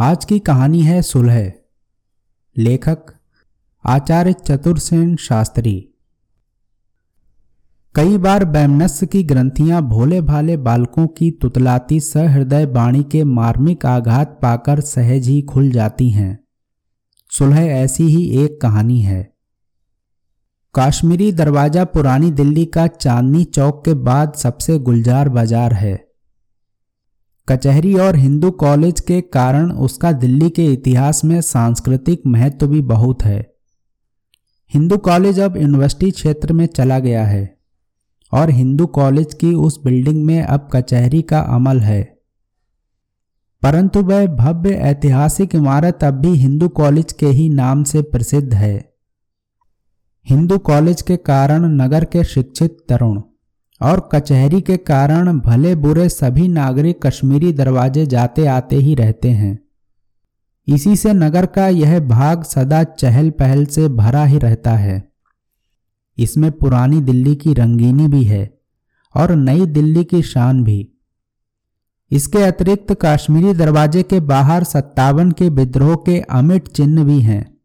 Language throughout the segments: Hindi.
आज की कहानी है सुलह। लेखक, आचार्य चतुर्सेन शास्त्री। कई बार बैमनस्य की ग्रंथियाँ भोले भाले बालकों की तुतलाती सहृदय बाणी के मार्मिक आघात पाकर सहज ही खुल जाती हैं। सुलह ऐसी ही एक कहानी है। काश्मीरी दरवाज़ा पुरानी दिल्ली का चांदनी चौक के बाद सबसे गुलजार बाज़ार है। कचहरी और हिंदू कॉलेज के कारण उसका दिल्ली के इतिहास में सांस्कृतिक महत्व भी बहुत है। हिंदू कॉलेज अब यूनिवर्सिटी क्षेत्र में चला गया है और हिंदू कॉलेज की उस बिल्डिंग में अब कचहरी का अमल है। परंतु वह भव्य ऐतिहासिक इमारत अब भी हिंदू कॉलेज के ही नाम से प्रसिद्ध है। हिंदू कॉलेज के कारण नगर के शिक्षित तरुण और कचहरी के कारण भले बुरे सभी नागरिक कश्मीरी दरवाजे जाते आते ही रहते हैं। इसी से नगर का यह भाग सदा चहल पहल से भरा ही रहता है। इसमें पुरानी दिल्ली की रंगीनी भी है और नई दिल्ली की शान भी। इसके अतिरिक्त कश्मीरी दरवाजे के बाहर सत्तावन के विद्रोह के अमिट चिन्ह भी हैं।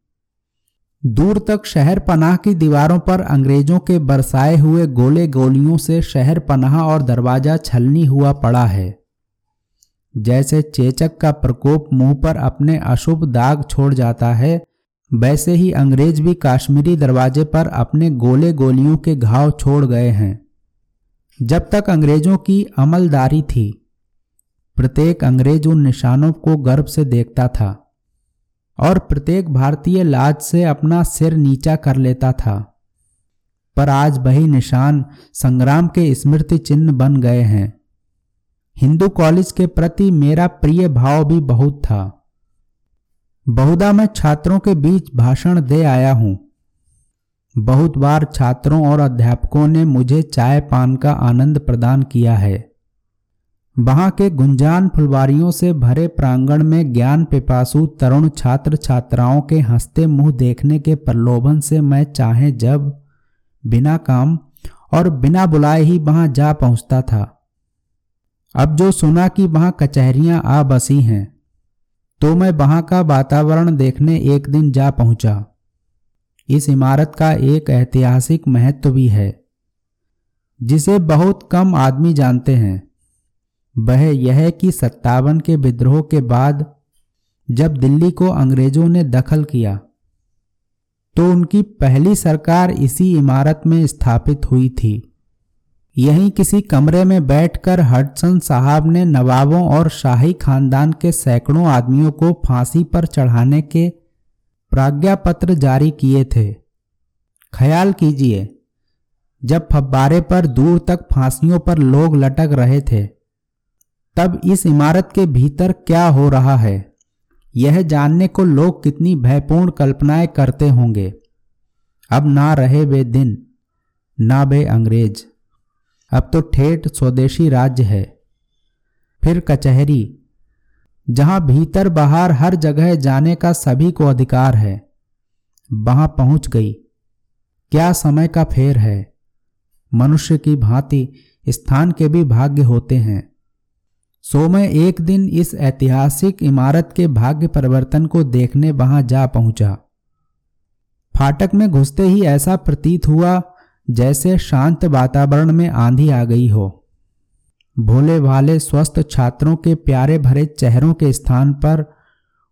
दूर तक शहर पनाह की दीवारों पर अंग्रेज़ों के बरसाए हुए गोले गोलियों से शहर पनाह और दरवाज़ा छलनी हुआ पड़ा है। जैसे चेचक का प्रकोप मुँह पर अपने अशुभ दाग छोड़ जाता है, वैसे ही अंग्रेज़ भी काश्मीरी दरवाजे पर अपने गोले गोलियों के घाव छोड़ गए हैं। जब तक अंग्रेज़ों की अमलदारी थी, प्रत्येक अंग्रेज़ उन निशानों को गर्व से देखता था। और प्रत्येक भारतीय लाज से अपना सिर नीचा कर लेता था। पर आज वही निशान संग्राम के स्मृति चिन्ह बन गए हैं। हिंदू कॉलेज के प्रति मेरा प्रिय भाव भी बहुत था। बहुधा मैं छात्रों के बीच भाषण दे आया हूँ। बहुत बार छात्रों और अध्यापकों ने मुझे चाय पान का आनंद प्रदान किया है। वहाँ के गुंजान फुलवारियों से भरे प्रांगण में ज्ञान पिपासु तरुण छात्र छात्राओं के हँसते मुँह देखने के प्रलोभन से मैं चाहे जब, बिना काम और बिना बुलाए ही वहाँ जा पहुँचता था। अब जो सुना कि वहाँ कचहरियाँ आ बसी हैं तो मैं वहाँ का वातावरण देखने एक दिन जा पहुँचा। इस इमारत का एक ऐतिहासिक महत्व भी है, जिसे बहुत कम आदमी जानते हैं। वह यह कि सत्तावन के विद्रोह के बाद जब दिल्ली को अंग्रेज़ों ने दखल किया तो उनकी पहली सरकार इसी इमारत में स्थापित हुई थी। यहीं किसी कमरे में बैठकर हडसन साहब ने नवाबों और शाही खानदान के सैकड़ों आदमियों को फांसी पर चढ़ाने के प्राज्ञा पत्र जारी किए थे। ख्याल कीजिए, जब फब्बारे पर दूर तक फांसियों पर लोग लटक रहे थे तब इस इमारत के भीतर क्या हो रहा है? यह जानने को लोग कितनी भयपूर्ण कल्पनाएँ करते होंगे। अब ना रहे वे दिन, ना वे अंग्रेज़। अब तो ठेठ स्वदेशी राज्य है। फिर कचहरी, जहाँ भीतर बाहर हर जगह जाने का सभी को अधिकार है, वहाँ पहुँच गई। क्या समय का फेर है? मनुष्य की भांति स्थान के भी भाग्य होते हैं। सो मैं एक दिन इस ऐतिहासिक इमारत के भाग्य परिवर्तन को देखने वहाँ जा पहुँचा। फाटक में घुसते ही ऐसा प्रतीत हुआ जैसे शांत वातावरण में आंधी आ गई हो। भोले भाले स्वस्थ छात्रों के प्यारे भरे चेहरों के स्थान पर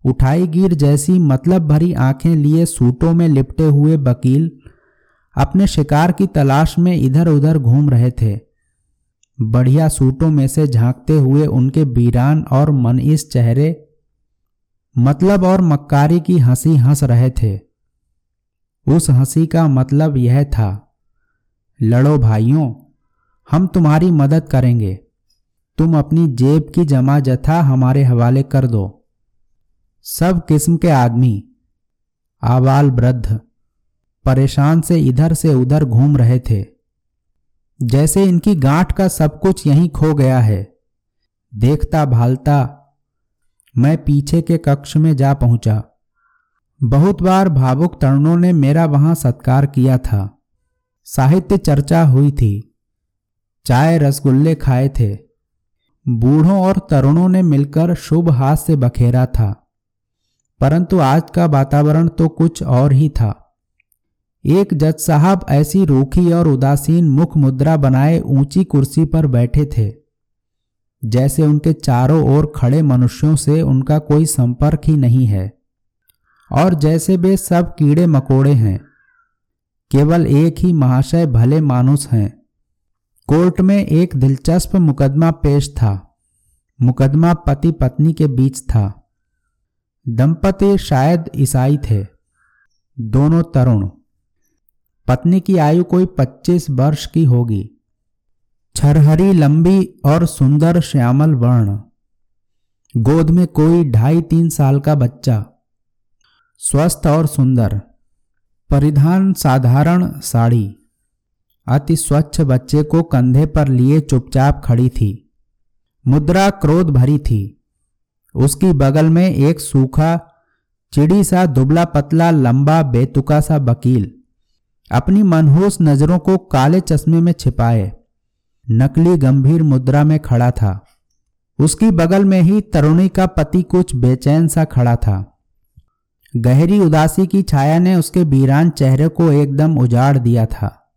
उठाई गिर जैसी मतलब भरी आँखें लिए सूटों में लिपटे हुए वकील अपने शिकार की तलाश में इधर उधर घूम रहे थे। बढ़िया सूटों में से झांकते हुए उनके बीरान और मनईस चेहरे मतलब और मक्कारी की हँसी हंस रहे थे। उस हँसी का मतलब यह था, लड़ो भाइयों, हम तुम्हारी मदद करेंगे। तुम अपनी जेब की जमा जथा हमारे हवाले कर दो। सब किस्म के आदमी आबाल वृद्ध, परेशान से इधर से उधर घूम रहे थे। जैसे इनकी गांठ का सब कुछ यहीं खो गया है। देखता भालता मैं पीछे के कक्ष में जा पहुँचा। बहुत बार भावुक तरुणों ने मेरा वहाँ सत्कार किया था। साहित्य चर्चा हुई थी। चाय रसगुल्ले खाए थे। बूढ़ों और तरुणों ने मिलकर शुभ हाथ से बखेरा था। परंतु आज का वातावरण तो कुछ और ही था। एक जज साहब ऐसी रूखी और उदासीन मुख मुद्रा बनाए ऊँची कुर्सी पर बैठे थे। जैसे उनके चारों ओर खड़े मनुष्यों से उनका कोई संपर्क ही नहीं है। और जैसे वे सब कीड़े मकोड़े हैं, केवल एक ही महाशय भले मानुस हैं। कोर्ट में एक दिलचस्प मुकदमा पेश था। मुकदमा पति पत्नी के बीच था। दंपति शायद ईसाई थे। दोनों तरुण। पत्नी की आयु कोई 25 वर्ष की होगी। छरहरी लंबी और सुंदर श्यामल वर्ण। गोद में कोई ढाई तीन साल का बच्चा। स्वस्थ और सुंदर। परिधान साधारण साड़ी। अति स्वच्छ बच्चे को कंधे पर लिए चुपचाप खड़ी थी। मुद्रा क्रोध भरी थी। उसकी बगल में एक सूखा, चिड़ी सा दुबला पतला लंबा बेतुका सा वकील। अपनी मनहूस नज़रों को काले चश्मे में छिपाए। नकली गंभीर मुद्रा में खड़ा था। उसकी बगल में ही तरुणी का पति कुछ बेचैन सा खड़ा था। गहरी उदासी की छाया ने उसके वीरान चेहरे को एकदम उजाड़ दिया था।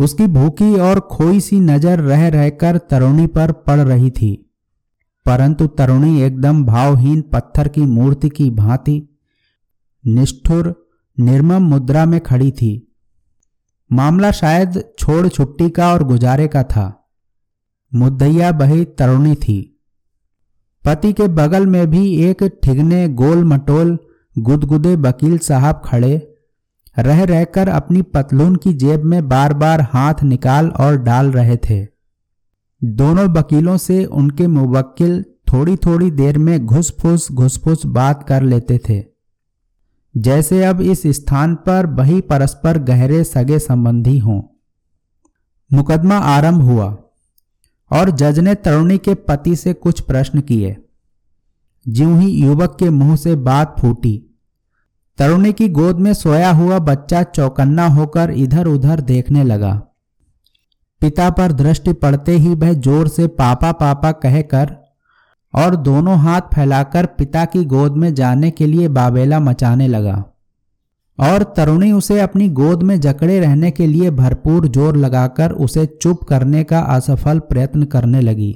उसकी भूखी और खोई सी नज़र रह रहकर तरुणी पर पड़ रही थी। परंतु तरुणी एकदम भावहीन पत्थर की मूर्ति की भांति, निष्ठुर, निर्मम मुद्रा में खड़ी थी। मामला शायद छोड़ छुट्टी का और गुजारे का था। मुद्दैया बही तरुणी थी। पति के बगल में भी एक ठिगने गोल मटोल, गुदगुदे वकील साहब खड़े, रह रहकर अपनी पतलून की जेब में बार बार हाथ निकाल और डाल रहे थे। दोनों वकीलों से उनके मुवक्किल थोड़ी थोड़ी देर में घुसफुस घुसफुस बात कर लेते थे। जैसे अब इस स्थान पर वही परस्पर गहरे सगे संबंधी हों। मुकदमा आरंभ हुआ, और जज ने तरुणी के पति से कुछ प्रश्न किए। ज्यों ही युवक के मुँह से बात फूटी, तरुणी की गोद में सोया हुआ बच्चा चौकन्ना होकर इधर उधर देखने लगा। पिता पर दृष्टि पड़ते ही वह ज़ोर से पापा पापा कहकर और दोनों हाथ फैलाकर पिता की गोद में जाने के लिए बाबेला मचाने लगा। और तरुणी उसे अपनी गोद में जकड़े रहने के लिए भरपूर ज़ोर लगाकर उसे चुप करने का असफल प्रयत्न करने लगी।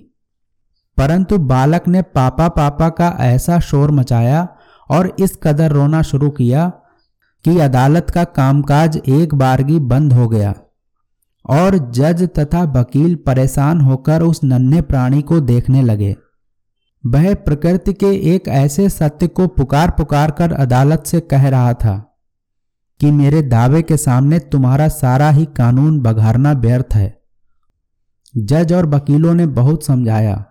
परंतु बालक ने पापा पापा का ऐसा शोर मचाया और इस कदर रोना शुरू किया कि अदालत का कामकाज एक बारगी बंद हो गया और जज तथा वकील परेशान होकर उस नन्हे प्राणी को देखने लगे। वह प्रकृति के एक ऐसे सत्य को पुकार पुकार कर अदालत से कह रहा था कि मेरे दावे के सामने तुम्हारा सारा ही कानून बघारना व्यर्थ है। जज और वकीलों ने बहुत समझाया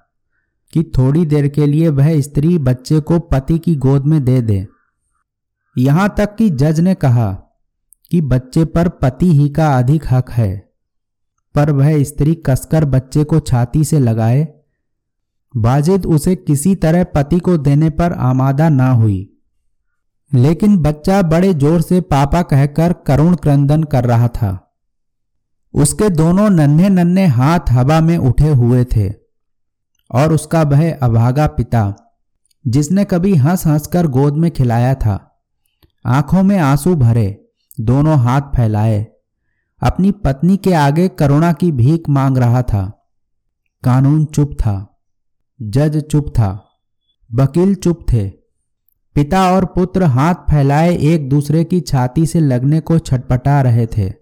कि थोड़ी देर के लिए वह स्त्री बच्चे को पति की गोद में दे दे। यहाँ तक कि जज ने कहा कि बच्चे पर पति ही का अधिक हक है, पर वह स्त्री कसकर बच्चे को छाती से लगाए बाजिद उसे किसी तरह पति को देने पर आमादा ना हुई। लेकिन बच्चा बड़े ज़ोर से पापा कहकर करुण क्रंदन कर रहा था। उसके दोनों नन्हे नन्हे हाथ हवा में उठे हुए थे और उसका वह अभागा पिता, जिसने कभी हंस हंसकर गोद में खिलाया था, आँखों में आँसू भरे, दोनों हाथ फैलाए, अपनी पत्नी के आगे करुणा की भीख मांग रहा था। कानून चुप था। जज चुप था। वकील चुप थे। पिता और पुत्र हाथ फैलाए एक दूसरे की छाती से लगने को छटपटा रहे थे।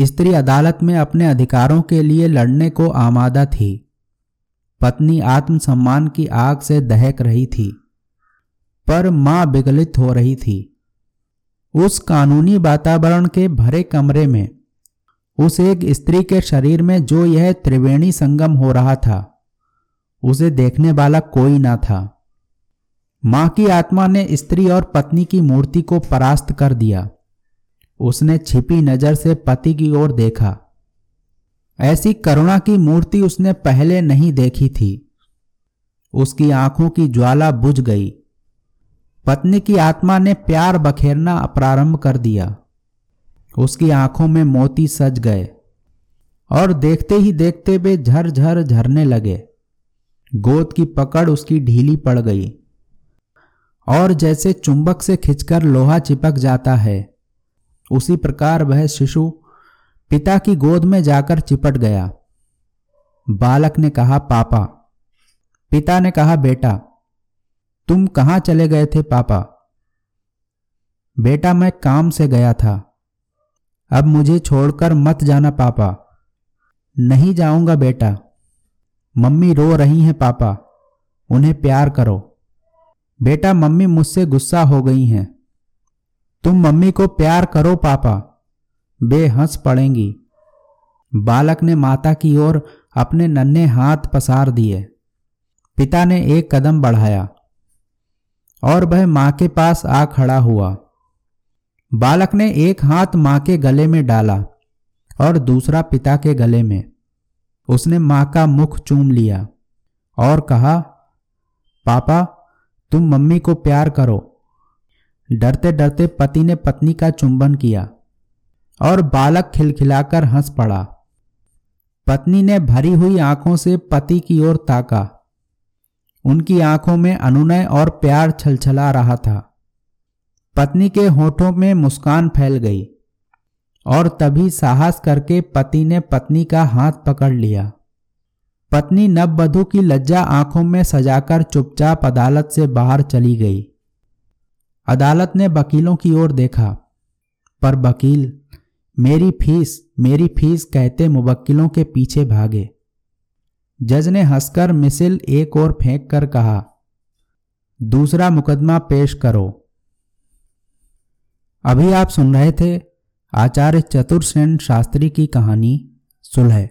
स्त्री अदालत में अपने अधिकारों के लिए लड़ने को आमादा थी। पत्नी आत्मसम्मान की आग से दहक रही थी। पर माँ विगलित हो रही थी। उस कानूनी वातावरण के भरे कमरे में, उस एक स्त्री के शरीर में जो यह त्रिवेणी संगम हो रहा था। उसे देखने वाला कोई ना था। माँ की आत्मा ने स्त्री और पत्नी की मूर्ति को परास्त कर दिया। उसने छिपी नज़र से पति की ओर देखा। ऐसी करुणा की मूर्ति उसने पहले नहीं देखी थी। उसकी आँखों की ज्वाला बुझ गई। पत्नी की आत्मा ने प्यार बखेरना प्रारंभ कर दिया। उसकी आँखों में मोती सज गए और देखते ही देखते वे झरझर झरने लगे। गोद की पकड़ उसकी ढीली पड़ गई। और जैसे चुंबक से खिंचकर लोहा चिपक जाता है, उसी प्रकार वह शिशु पिता की गोद में जाकर चिपट गया। बालक ने कहा, पापा। पिता ने कहा, बेटा, तुम कहाँ चले गए थे, पापा? बेटा, मैं काम से गया था। अब मुझे छोड़कर मत जाना, पापा। नहीं जाऊँगा, बेटा। मम्मी रो रही हैं पापा, उन्हें प्यार करो। बेटा, मम्मी मुझसे गुस्सा हो गई हैं। तुम मम्मी को प्यार करो पापा, बे हंस पड़ेंगी। बालक ने माता की ओर अपने नन्हे हाथ पसार दिए। पिता ने एक कदम बढ़ाया और वह माँ के पास आ खड़ा हुआ। बालक ने एक हाथ माँ के गले में डाला और दूसरा पिता के गले में। उसने माँ का मुख चूम लिया और कहा, पापा, तुम मम्मी को प्यार करो। डरते डरते पति ने पत्नी का चुंबन किया और बालक खिलखिलाकर हंस पड़ा। पत्नी ने भरी हुई आँखों से पति की ओर ताका। उनकी आँखों में अनुनय और प्यार छलछला रहा था। पत्नी के होठों में मुस्कान फैल गई। और तभी साहस करके पति ने पत्नी का हाथ पकड़ लिया। पत्नी नववधु की लज्जा आँखों में सजाकर चुपचाप अदालत से बाहर चली गई। अदालत ने वकीलों की ओर देखा। पर वकील, मेरी फ़ीस मेरी फ़ीस कहते मुवक्किलों के पीछे भागे। जज ने हंसकर मिसिल एक और फेंक कर कहा, दूसरा मुकदमा पेश करो। अभी आप सुन रहे थे आचार्य चतुर्सेन शास्त्री की कहानी सुलह।